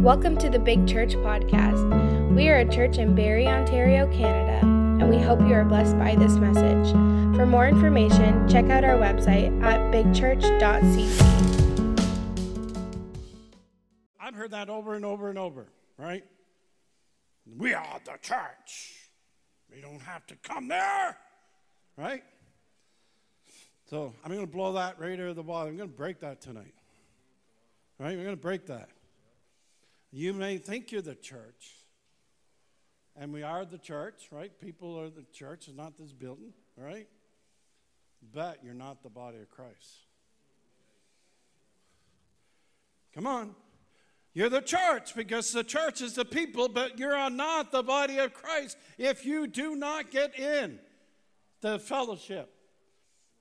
Welcome to the Big Church Podcast. We are a church in Barrie, Ontario, Canada, and we hope you are blessed by this message. For more information, check out our website at bigchurch.cc. I've heard that over and over and over, right? We are the church. We don't have to come there, right? So I'm going to blow that right out of the water. I'm going to break that tonight. Right? We're going to break that. You may think you're the church, and we are the church, right? People are the church, it's not this building, right? But you're not the body of Christ. Come on. You're the church because the church is the people, but you're not the body of Christ if you do not get in the fellowship.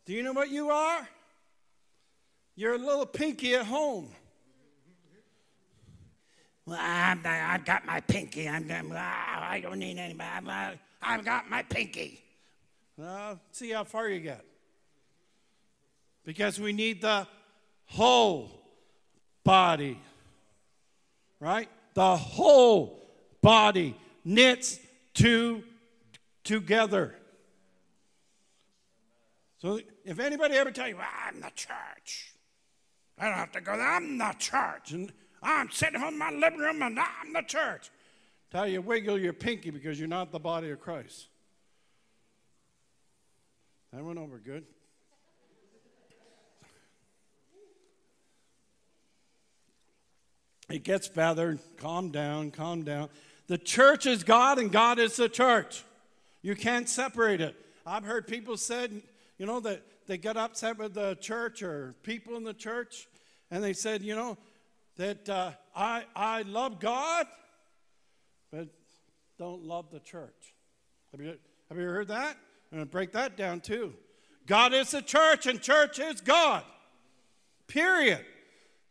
Do you know what you are? You're a little pinky at home. Well, I'm, I've got my pinky. I'm, I'm, ah, I don't need anybody. I've, uh, I've got my pinky. Well, see how far you get. Because we need the whole body, right? The whole body knits to together. So if anybody ever tell you, well, I'm the church, I don't have to go there, I'm the church. And I'm sitting in my living room and I'm the church. Tell you, wiggle your pinky because you're not the body of Christ. That went over good. It gets better. Calm down, calm down. The church is God and God is the church. You can't separate it. I've heard people said, you know, that they get upset with the church or people in the church, and they said, you know, that uh, I, I love God, but don't love the church. Have you, have you heard that? I'm going to break that down too. God is the church, and church is God. Period.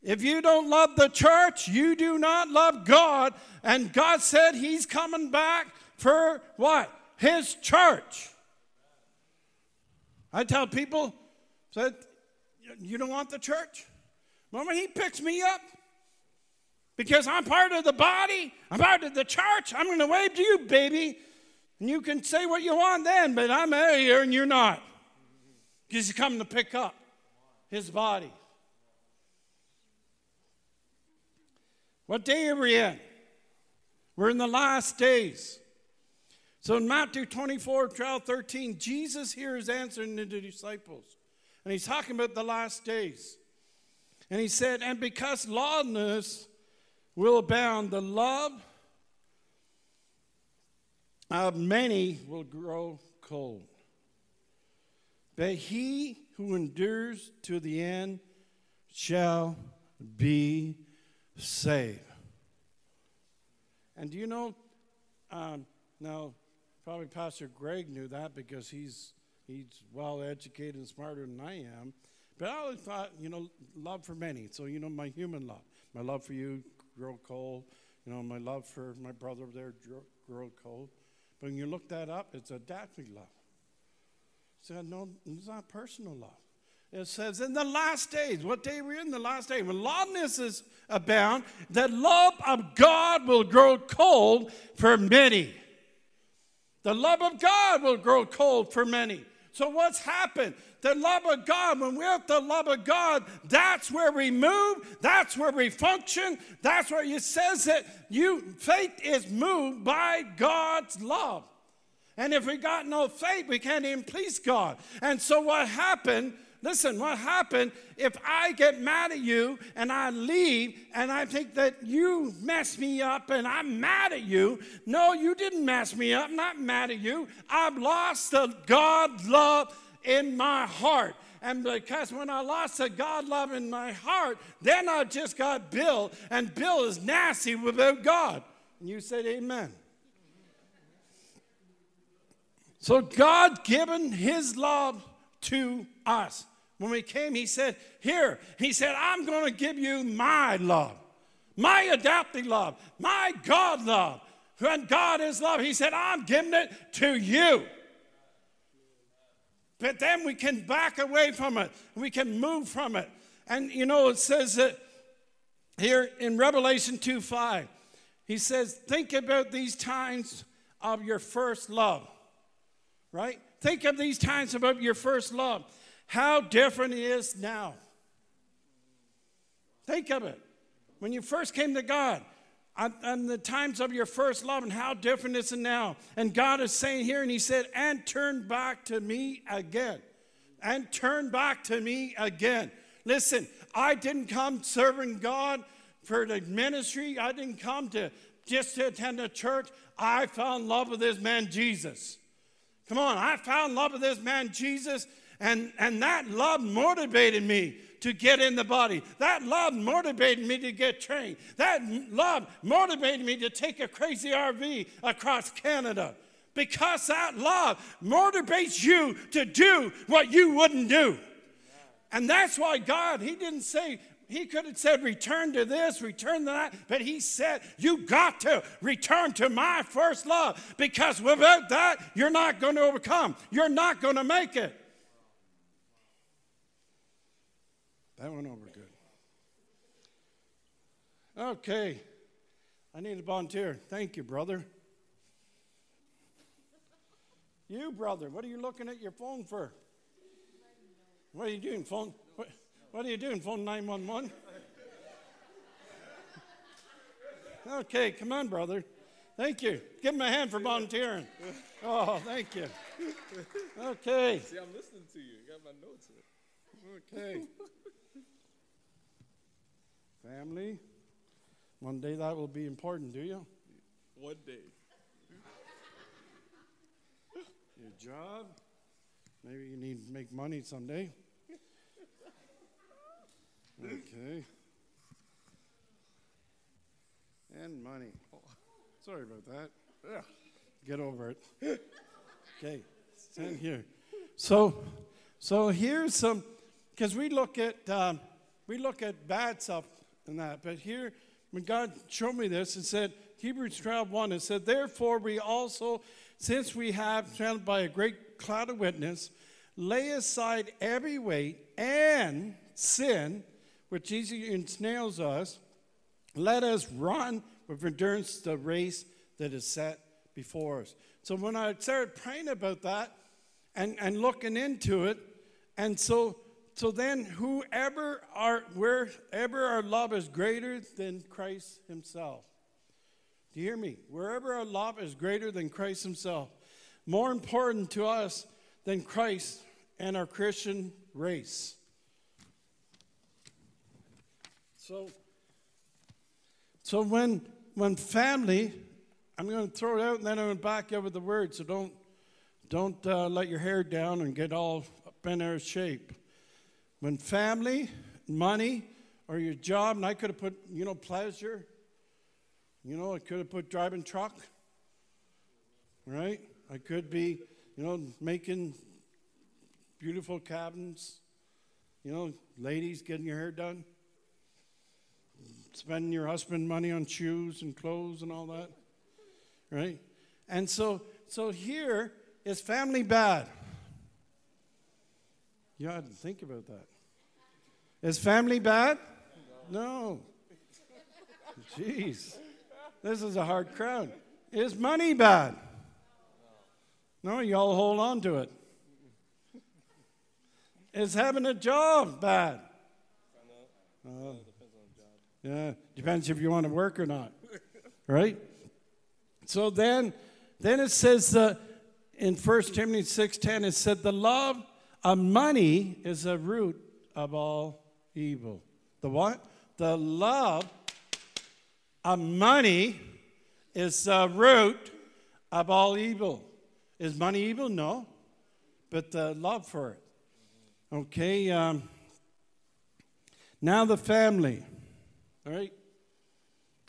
If you don't love the church, you do not love God. And God said He's coming back for what? His church. I tell people, said, you don't want the church? When He picks me up, because I'm part of the body, I'm part of the church. I'm going to wave to you, baby. And you can say what you want then, but I'm here and you're not. Because he's coming to pick up his body. What day are we in? We're in the last days. So in Matthew 24, 12, 13, Jesus here is answering the disciples. And he's talking about the last days. And he said, And because lawlessness will abound, the love of many will grow cold. But he who endures to the end shall be saved. And do you know, um, now, probably Pastor Greg knew that because he's, he's well educated and smarter than I am. But I always thought, you know, love for many. So, you know, my human love, my love for you, grow cold. You know, my love for my brother there grow cold. But when you look that up, it's a dadly love. So no, it's not personal love. It says in the last days, what day we're in the last day, when lawlessness is abound, the love of God will grow cold for many. The love of God will grow cold for many. So what's happened? the love of God, when we're at the love of God, that's where we move, that's where we function, that's where it says that you faith is moved by God's love. And if we got no faith, we can't even please God. And so what happened? Listen, what happened if I get mad at you and I leave and I think that you messed me up and I'm mad at you? No, you didn't mess me up. I'm not mad at you. I've lost the God love in my heart. And because when I lost the God love in my heart, then I just got Bill, and Bill is nasty without God. And you said, Amen. So God given his love to us. When we came, he said, Here, he said, I'm going to give you my love, my adopted love, my God love. When God is love, he said, I'm giving it to you. But then we can back away from it. We can move from it. And you know, it says that here in Revelation 2 5, he says, Think about these times of your first love, right? Think of these times about your first love. How different it is now. Think of it. When you first came to God, and the times of your first love, and how different it is now? And God is saying here, and He said, and turn back to me again. And turn back to me again. Listen, I didn't come serving God for the ministry. I didn't come to just to attend a church. I fell in love with this man, Jesus. Come on, I in love with this man, Jesus, and, and that love motivated me to get in the body. That love motivated me to get trained. That love motivated me to take a crazy RV across Canada. Because that love motivates you to do what you wouldn't do. And that's why God, He didn't say, He could have said, return to this, return to that, but He said, you got to return to my first love because without that, you're not going to overcome. You're not going to make it. That went over good. Okay. I need a volunteer. Thank you, brother. You, brother, what are you looking at your phone for? What are you doing? Phone? What, are you doing? Phone 911? Okay, come on, brother. Thank you. Give him a hand for volunteering. Oh, thank you. Okay. See, I'm listening to you. got my notes here. Okay. Family. One day that will be important, do you? One day. Your job. Maybe you need to make money someday. Okay. And money. Oh, sorry about that. Ugh. Get over it. Okay, stand here. So, so here's some, because we look at um, we look at bad stuff and that, but here when God showed me this, it said Hebrews 12, 1, it said, Therefore we also, since we have surrounded by a great cloud of witness, lay aside every weight and sin which easily ensnares us, let us run with endurance the race that is set before us. So when I started praying about that and, and looking into it, and so so then whoever our wherever our love is greater than Christ Himself. Do you hear me? Wherever our love is greater than Christ Himself, more important to us than Christ and our Christian race. So, so when when family, I'm going to throw it out and then I'm going to back with the word. So don't don't uh, let your hair down and get all up in our shape. When family, money, or your job, and I could have put you know pleasure. You know, I could have put driving truck. Right? I could be, you know, making beautiful cabins. You know, ladies getting your hair done spending your husband money on shoes and clothes and all that, right? And so, so here is family bad. You ought to think about that. Is family bad? No. Jeez. This is a hard crowd. Is money bad? No, y'all hold on to it. Is having a job bad? Uh, yeah, depends if you want to work or not, right? So then, then it says uh, in 1 Timothy 6.10, it said, the love of money is the root of all evil. The what? The love of money is the root of all evil. Is money evil? No. But the love for it. Okay. Um, now the family. All right?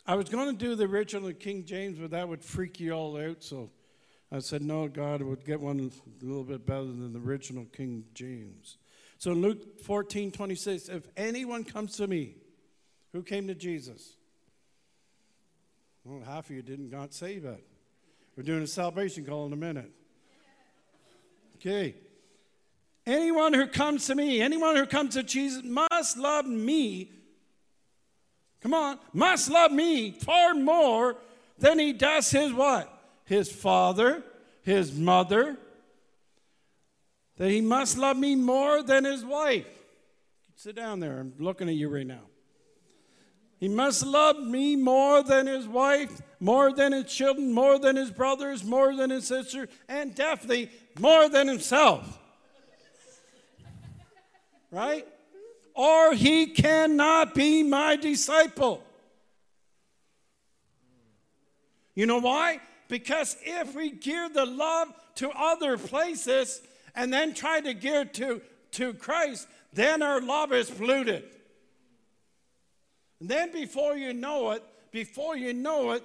I was going to do the original King James, but that would freak you all out. So I said, no, God would get one a little bit better than the original King James. So Luke 14, 26, if anyone comes to me, who came to Jesus? Well, half of you didn't God save it. We're doing a salvation call in a minute. Okay. Anyone who comes to me, anyone who comes to Jesus must love me Come on, must love me far more than he does his what? His father, his mother. That he must love me more than his wife. Sit down there. I'm looking at you right now. He must love me more than his wife, more than his children, more than his brothers, more than his sister, and definitely more than himself. Right? Or he cannot be my disciple. You know why? Because if we gear the love to other places and then try to gear to, to Christ, then our love is polluted. And then before you know it, before you know it,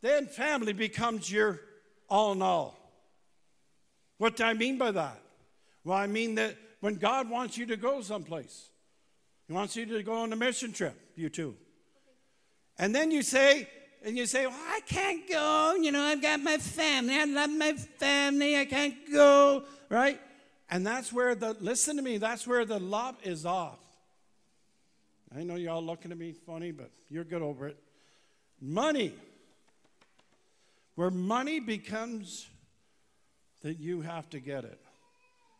then family becomes your all in all. What do I mean by that? Well, I mean that when God wants you to go someplace, He wants you to go on a mission trip, you two. And then you say, and you say, well, I can't go. You know, I've got my family. I love my family. I can't go, right? And that's where the, listen to me, that's where the love is off. I know y'all looking at me funny, but you're good over it. Money. Where money becomes that you have to get it.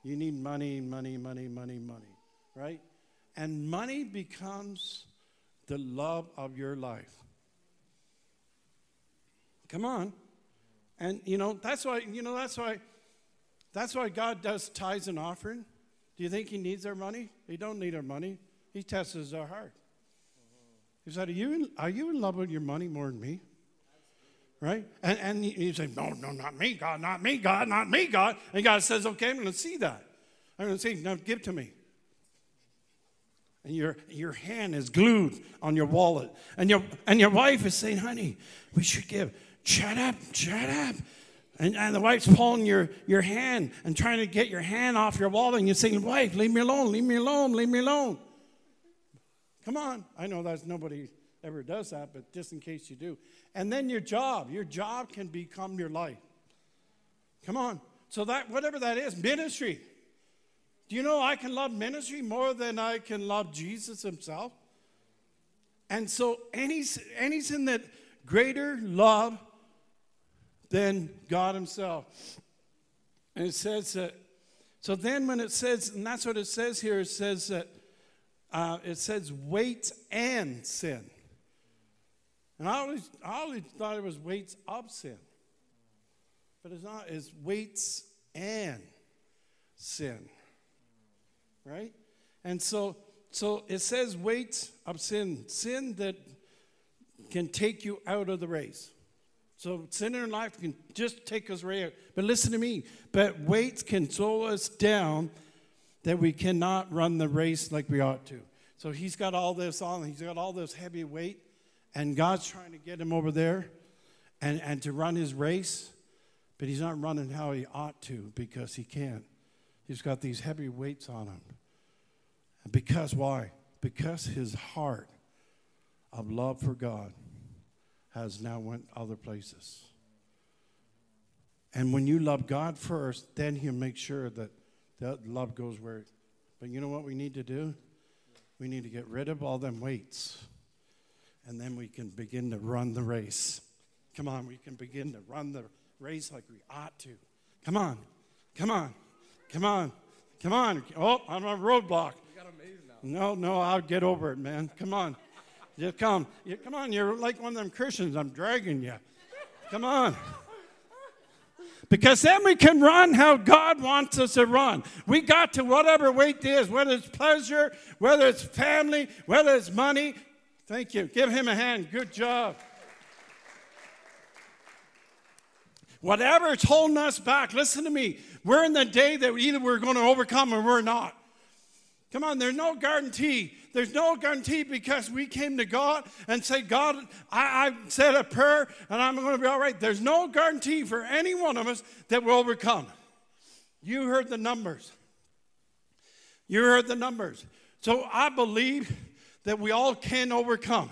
You need money, money, money, money, money, right? And money becomes the love of your life. Come on. And you know, that's why, you know, that's why that's why God does tithes and offering. Do you think he needs our money? He don't need our money. He tests our heart. He said, Are you in, are you in love with your money more than me? Right? And, and you say, No, no, not me, God, not me, God, not me, God. And God says, Okay, I'm going to see that. I'm going to see, Now give to me. And your, your hand is glued on your wallet. And your, and your wife is saying, Honey, we should give. Shut up, shut up. And, and the wife's pulling your, your hand and trying to get your hand off your wallet. And you're saying, Wife, leave me alone, leave me alone, leave me alone. Come on. I know that's nobody ever does that, but just in case you do. And then your job. Your job can become your life. Come on. So that whatever that is, ministry. Do you know I can love ministry more than I can love Jesus himself? And so any anything that greater love than God himself. And it says that so then when it says, and that's what it says here, it says that uh, it says weights and sin. And I always, I always thought it was weights of sin. But it's not, it's weights and sin. Right? And so, so it says weights of sin, sin that can take you out of the race. So sin in life can just take us right out. But listen to me. But weights can slow us down that we cannot run the race like we ought to. So he's got all this on, he's got all this heavy weight, and God's trying to get him over there and, and to run his race, but he's not running how he ought to because he can't. He's got these heavy weights on him. Because why? Because his heart of love for God has now went other places. And when you love God first, then he'll make sure that that love goes where. But you know what we need to do? We need to get rid of all them weights. And then we can begin to run the race. Come on, we can begin to run the race like we ought to. Come on. Come on. Come on. Come on. Oh, I'm on a roadblock. No, no, I'll get over it, man. Come on. You come. You, come on, you're like one of them Christians. I'm dragging you. Come on. Because then we can run how God wants us to run. We got to whatever weight is, whether it's pleasure, whether it's family, whether it's money. Thank you. Give him a hand. Good job. Whatever's holding us back, listen to me. We're in the day that either we're going to overcome or we're not. Come on, there's no guarantee. There's no guarantee because we came to God and said, God, I, I said a prayer and I'm going to be all right. There's no guarantee for any one of us that we'll overcome. You heard the numbers. You heard the numbers. So I believe that we all can overcome.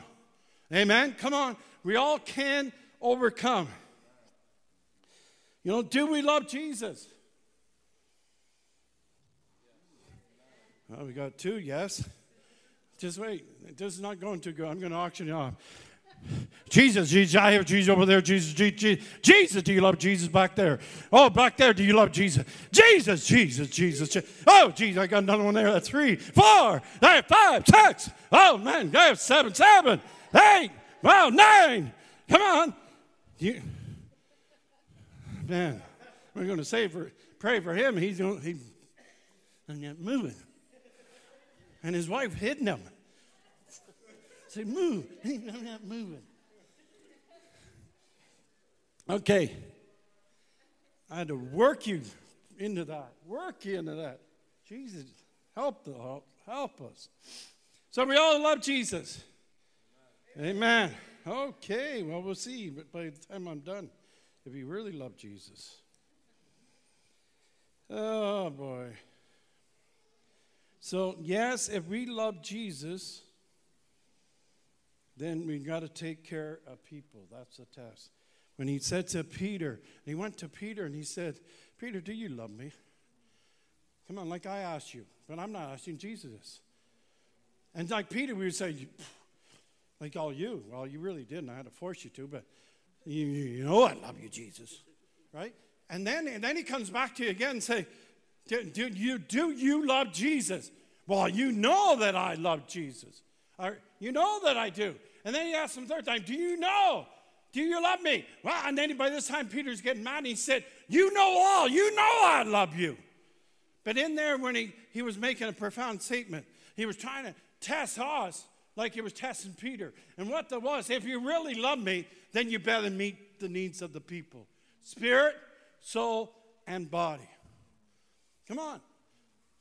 Amen. Come on. We all can overcome. You know, do we love Jesus? Well, we got two, yes. Just wait. This is not going too good. I'm going to auction it off. Jesus, Jesus, I have Jesus over there. Jesus, Jesus, Jesus, do you love Jesus back there? Oh, back there, do you love Jesus? Jesus, Jesus, Jesus. Je- Oh, Jesus, I got another one there. That's three, four, have five, six. Oh, man, have seven, seven, eight, wow, nine. Come on. You, man, we're going to say for, pray for him. He's going, he, I'm not moving. And his wife hidden him. Say, move. I'm not moving. Okay. I had to work you into that. Work you into that. Jesus, help the help, help us. So we all love Jesus. Amen. Okay, well we'll see. But by the time I'm done, if you really love Jesus. Oh boy. So yes, if we love Jesus, then we got to take care of people. That's the test. When he said to Peter, he went to Peter and he said, Peter, do you love me? Come on, like I asked you, but I'm not asking Jesus. And like Peter, we would say, like all you. Well, you really didn't. I had to force you to, but you, you know I love you, Jesus. Right? And then, and then he comes back to you again and say, do, do, you, do you love Jesus? Well, you know that I love Jesus. Or, you know that I do. And then he asks him third time, Do you know? Do you love me? Well, and then by this time Peter's getting mad and he said, You know all. You know I love you. But in there, when he, he was making a profound statement, he was trying to test us like he was testing Peter. And what that was, if you really love me, then you better meet the needs of the people spirit, soul, and body. Come on.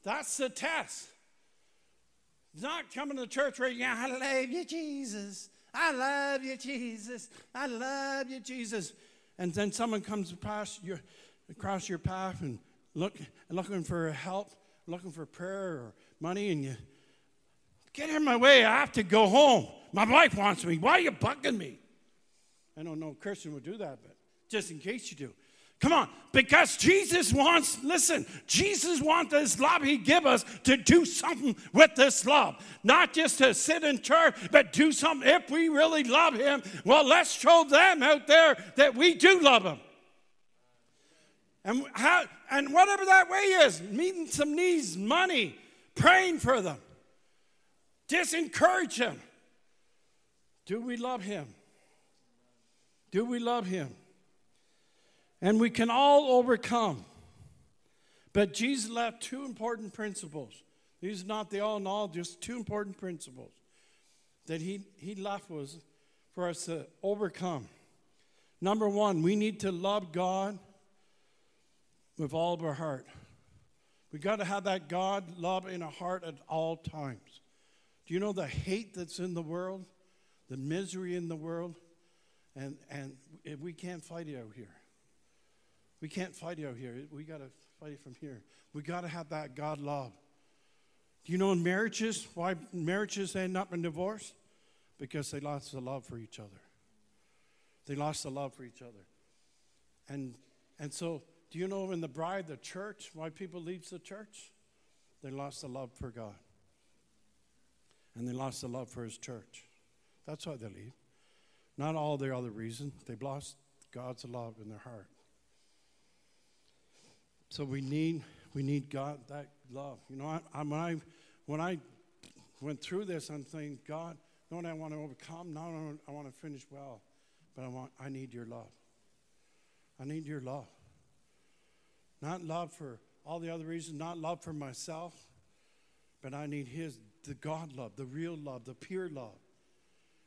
That's the test. Not coming to church where you go, I love you, Jesus. I love you, Jesus. I love you, Jesus. And then someone comes past your, across your path and look, looking for help, looking for prayer or money, and you get in my way. I have to go home. My wife wants me. Why are you bugging me? I don't know Christian would do that, but just in case you do. Come on, because Jesus wants, listen, Jesus wants this love he give us to do something with this love. Not just to sit in church, but do something. If we really love him, well, let's show them out there that we do love him. And, how, and whatever that way is, meeting some needs, money, praying for them, just encourage them. Do we love him? Do we love him? And we can all overcome. But Jesus left two important principles. These are not the all in all, just two important principles that he, he left was for us to overcome. Number one, we need to love God with all of our heart. We got to have that God love in our heart at all times. Do you know the hate that's in the world, the misery in the world? And, and we can't fight it out here. We can't fight it out here. We got to fight it from here. We got to have that God love. Do you know in marriages why marriages end up in divorce? Because they lost the love for each other. They lost the love for each other. And and so do you know in the bride, the church, why people leave the church? They lost the love for God. And they lost the love for his church. That's why they leave. Not all the other reasons. They've lost God's love in their heart. So we need we need God that love. You know, I, I, when I when I went through this, I'm saying, God, not I want to overcome, not only I want to finish well, but I want I need your love. I need your love. Not love for all the other reasons, not love for myself, but I need His the God love, the real love, the pure love.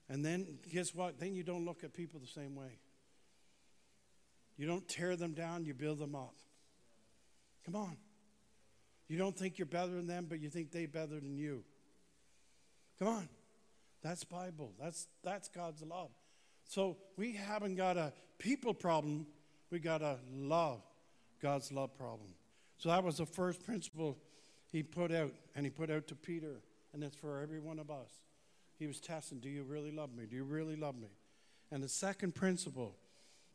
And then guess what? Then you don't look at people the same way. You don't tear them down, you build them up. Come on. You don't think you're better than them, but you think they're better than you. Come on. That's Bible. That's that's God's love. So we haven't got a people problem, we got a love, God's love problem. So that was the first principle he put out, and he put out to Peter, and it's for every one of us. He was testing, do you really love me? Do you really love me? And the second principle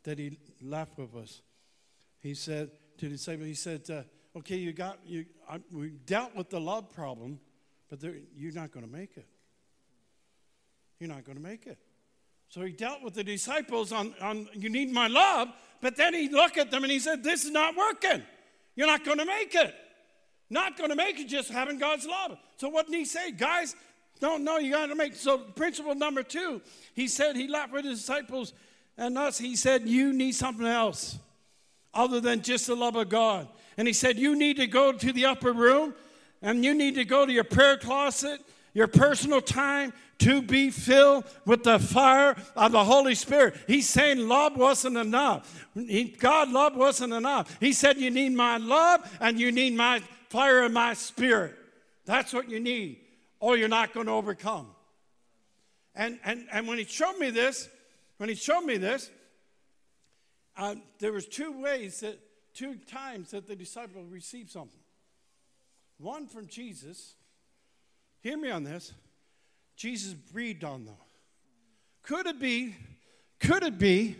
that he left with us, he said to the he said, uh, okay, you got, you, I, we dealt with the love problem, but there, you're not going to make it. you're not going to make it. So he dealt with the disciples on, on you need my love, but then he looked at them and he said, This is not working. You're not going to make it. Not going to make it just having God's love. So what did he say? Guys, don't know, you got to make. So principle number two, he said he left with his disciples and us. He said, You need something else other than just the love of God. And he said, You need to go to the upper room and you need to go to your prayer closet, your personal time to be filled with the fire of the Holy Spirit. He's saying love wasn't enough. He, God love wasn't enough. He said, You need my love and you need my fire and my spirit. That's what you need, or you're not going to overcome. And, and, and when he showed me this, when he showed me this, uh, there was two ways that two times that the disciple received something. One from Jesus. Hear me on this. Jesus breathed on them. Could it be? Could it be?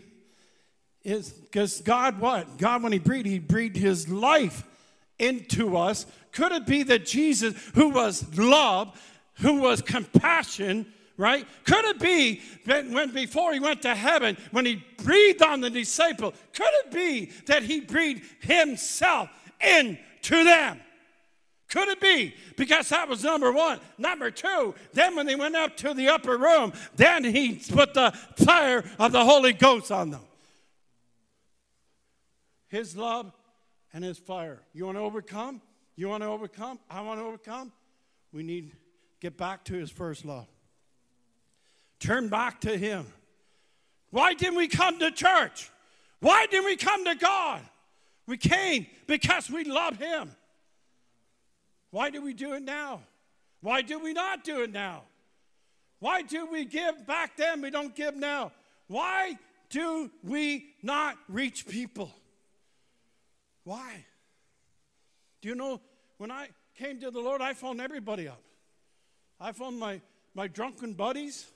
Is because God what? God when He breathed, He breathed His life into us. Could it be that Jesus, who was love, who was compassion, right? Could it be that when before he went to heaven, when he breathed on the disciple, could it be that he breathed himself into them? Could it be? Because that was number one. Number two, then when they went up to the upper room, then he put the fire of the Holy Ghost on them. His love and his fire. You want to overcome? You want to overcome? I want to overcome? We need get back to his first love. Turn back to Him. Why didn't we come to church? Why didn't we come to God? We came because we love Him. Why do we do it now? Why do we not do it now? Why do we give back then? We don't give now. Why do we not reach people? Why? Do you know when I came to the Lord, I phoned everybody up. I phoned my, my drunken buddies.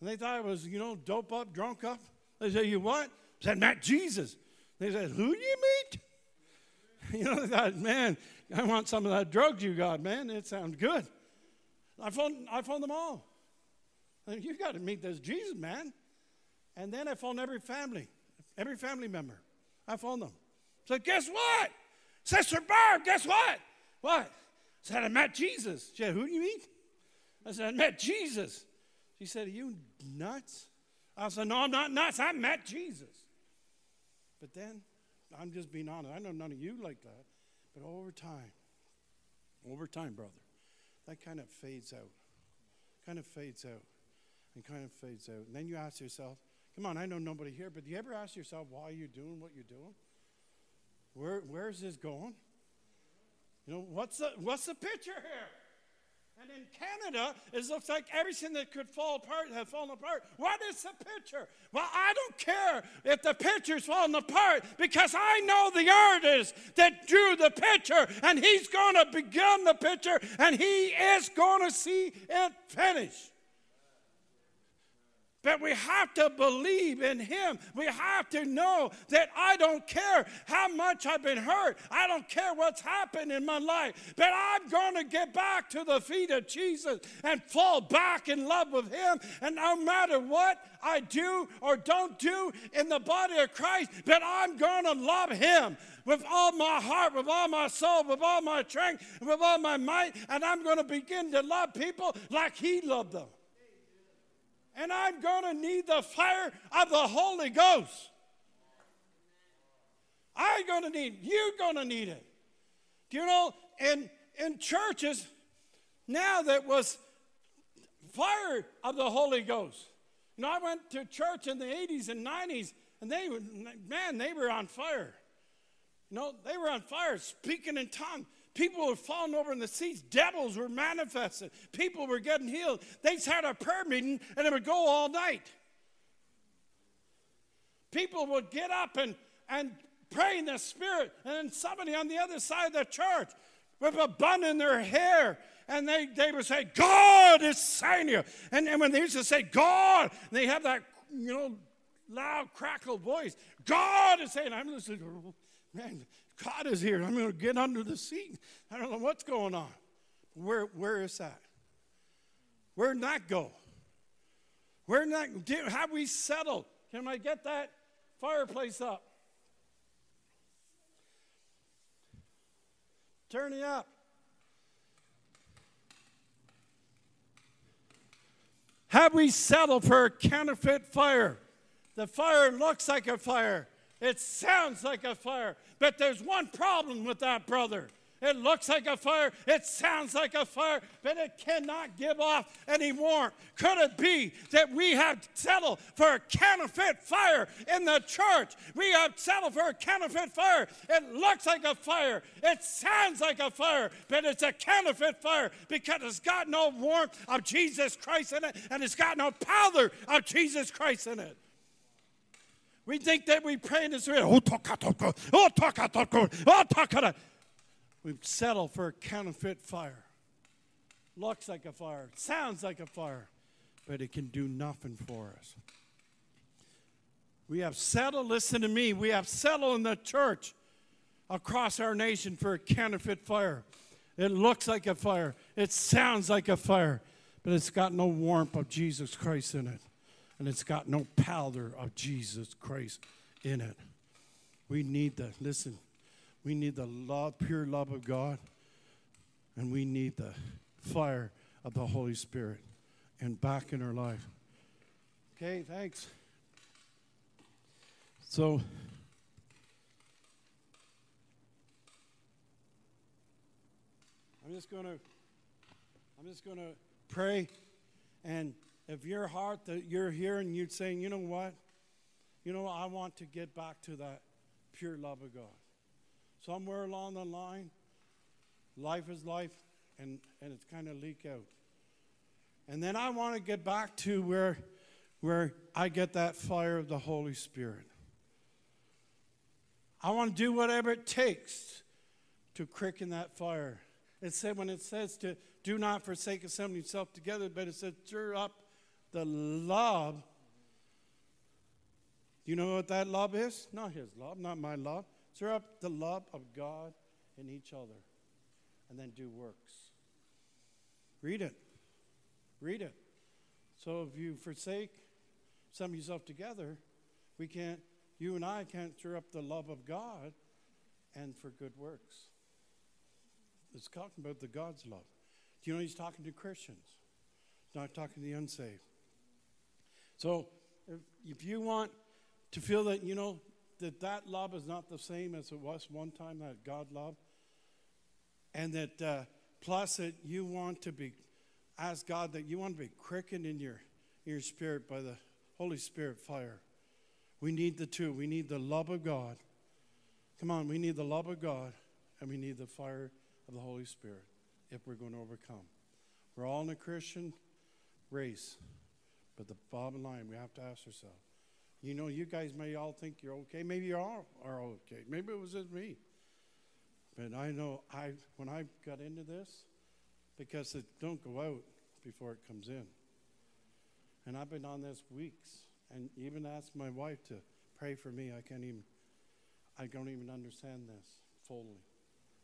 And they thought I was, you know, dope up, drunk up. They said, You what? I said, Met Jesus. They said, Who do you meet? You know, they thought, Man, I want some of that drugs you got, man. It sounds good. I phoned, I phoned them all. I said, You got to meet this Jesus, man. And then I phoned every family, every family member. I phoned them. So guess what? Sister Barb, guess what? What? I said, I met Jesus. She said, Who do you meet? I said, I met Jesus. She said, Are you nuts? I said, No, I'm not nuts. I met Jesus. But then, I'm just being honest. I know none of you like that. But over time, over time, brother, that kind of fades out. Kind of fades out. And kind of fades out. And then you ask yourself, come on, I know nobody here, but do you ever ask yourself why you're doing what you're doing? Where, where's this going? You know, what's the, what's the picture here? And in Canada, it looks like everything that could fall apart has fallen apart. What is the picture? Well, I don't care if the picture's falling apart because I know the artist that drew the picture and he's going to begin the picture and he is going to see it finished. But we have to believe in Him. We have to know that I don't care how much I've been hurt. I don't care what's happened in my life. But I'm going to get back to the feet of Jesus and fall back in love with Him. And no matter what I do or don't do in the body of Christ, but I'm going to love Him with all my heart, with all my soul, with all my strength, with all my might. And I'm going to begin to love people like He loved them and I'm going to need the fire of the Holy Ghost. I'm going to need, you're going to need it. Do you know, in, in churches, now that was fire of the Holy Ghost. You know, I went to church in the 80s and 90s, and they were, man, they were on fire. You know, they were on fire, speaking in tongues. People were falling over in the seats. Devils were manifested. People were getting healed. They had a prayer meeting and it would go all night. People would get up and, and pray in the spirit, and then somebody on the other side of the church with a bun in their hair and they, they would say, God is saying you. And, and when they used to say, God, they have that, you know, loud, crackle voice. God is saying, I'm listening, man, God is here. I'm going to get under the seat. I don't know what's going on. Where, where is that? Where did that go? We're that do, have we settled? Can I get that fireplace up? Turn it up. Have we settled for a counterfeit fire? The fire looks like a fire, it sounds like a fire, but there's one problem with that, brother. It looks like a fire, it sounds like a fire, but it cannot give off any warmth. Could it be that we have settled for a counterfeit fire in the church? We have settled for a counterfeit fire. It looks like a fire, it sounds like a fire, but it's a counterfeit fire because it's got no warmth of Jesus Christ in it and it's got no power of Jesus Christ in it. We think that we pray in this way. Oh, oh, oh We've settled for a counterfeit fire. Looks like a fire, sounds like a fire, but it can do nothing for us. We have settled, listen to me, we have settled in the church across our nation for a counterfeit fire. It looks like a fire, it sounds like a fire, but it's got no warmth of Jesus Christ in it, and it's got no powder of Jesus Christ in it. We need the, Listen, we need the love, pure love of God, and we need the fire of the Holy Spirit and back in our life. Okay, thanks. So, I'm just going to I'm just going to pray and if your heart that you're here and you're saying, "You know what? You know, I want to get back to that pure love of God." somewhere along the line, life is life, and, and it's kind of leak out. And then I want to get back to where, where I get that fire of the Holy Spirit. I want to do whatever it takes to quicken that fire. It said when it says to do not forsake assembling yourself together, but it said stir up the love. You know what that love is? Not his love, not my love. Stir up the love of God in each other and then do works. Read it. Read it. So if you forsake some of yourself together, we can't, you and I can't stir up the love of God and for good works. It's talking about the God's love. Do you know he's talking to Christians? He's not talking to the unsaved. So if, if you want to feel that, you know, that that love is not the same as it was one time, that God love. And that uh, plus that you want to be, ask God that you want to be quickened in your, in your spirit by the Holy Spirit fire. We need the two. We need the love of God. Come on, we need the love of God and we need the fire of the Holy Spirit if we're going to overcome. We're all in a Christian race, but the bottom line, we have to ask ourselves you know, you guys may all think you're okay. Maybe you all are okay. Maybe it was just me. But I know I when I got into this, because it don't go out before it comes in. And I've been on this weeks, and even asked my wife to pray for me. I can't even, I don't even understand this fully.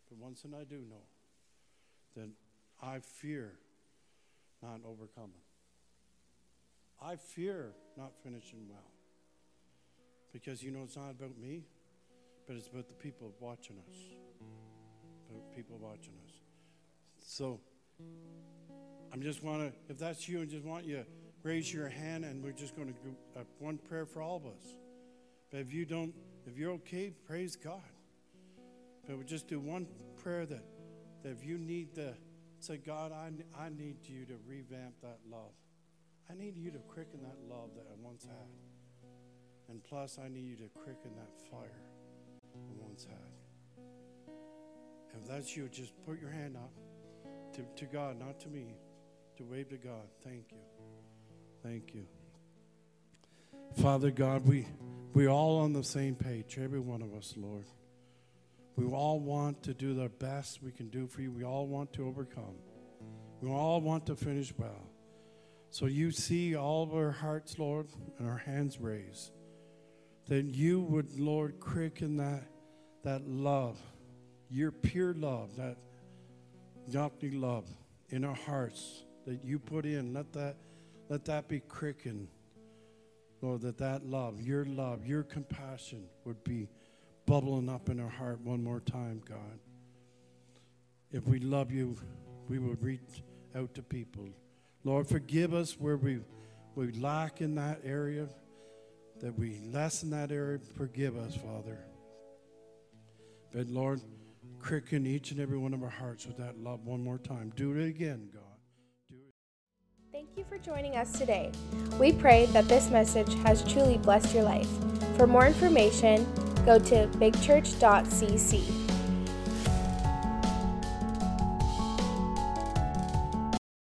But once and I do know that I fear not overcoming. I fear not finishing well. Because you know it's not about me, but it's about the people watching us. About people watching us. So I'm just want to, if that's you, I just want you to raise your hand and we're just going to do one prayer for all of us. But if you don't, if you're okay, praise God. But we just do one prayer that, that if you need to say, God, I, I need you to revamp that love. I need you to quicken that love that I once had. And plus, I need you to quicken that fire on one side. If that's you, just put your hand up to, to God, not to me, to wave to God. Thank you. Thank you. Father God, we, we're all on the same page, every one of us, Lord. We all want to do the best we can do for you. We all want to overcome. We all want to finish well. So you see all of our hearts, Lord, and our hands raised that you would, Lord, quicken that, that love, your pure love, that godly love in our hearts that you put in. Let that, let that be quickened Lord, that that love, your love, your compassion would be bubbling up in our heart one more time, God. If we love you, we will reach out to people. Lord, forgive us where we, we lack in that area, that we lessen that area. Forgive us, Father. But Lord, quicken each and every one of our hearts with that love one more time. Do it again, God. Thank you for joining us today. We pray that this message has truly blessed your life. For more information, go to bigchurch.cc.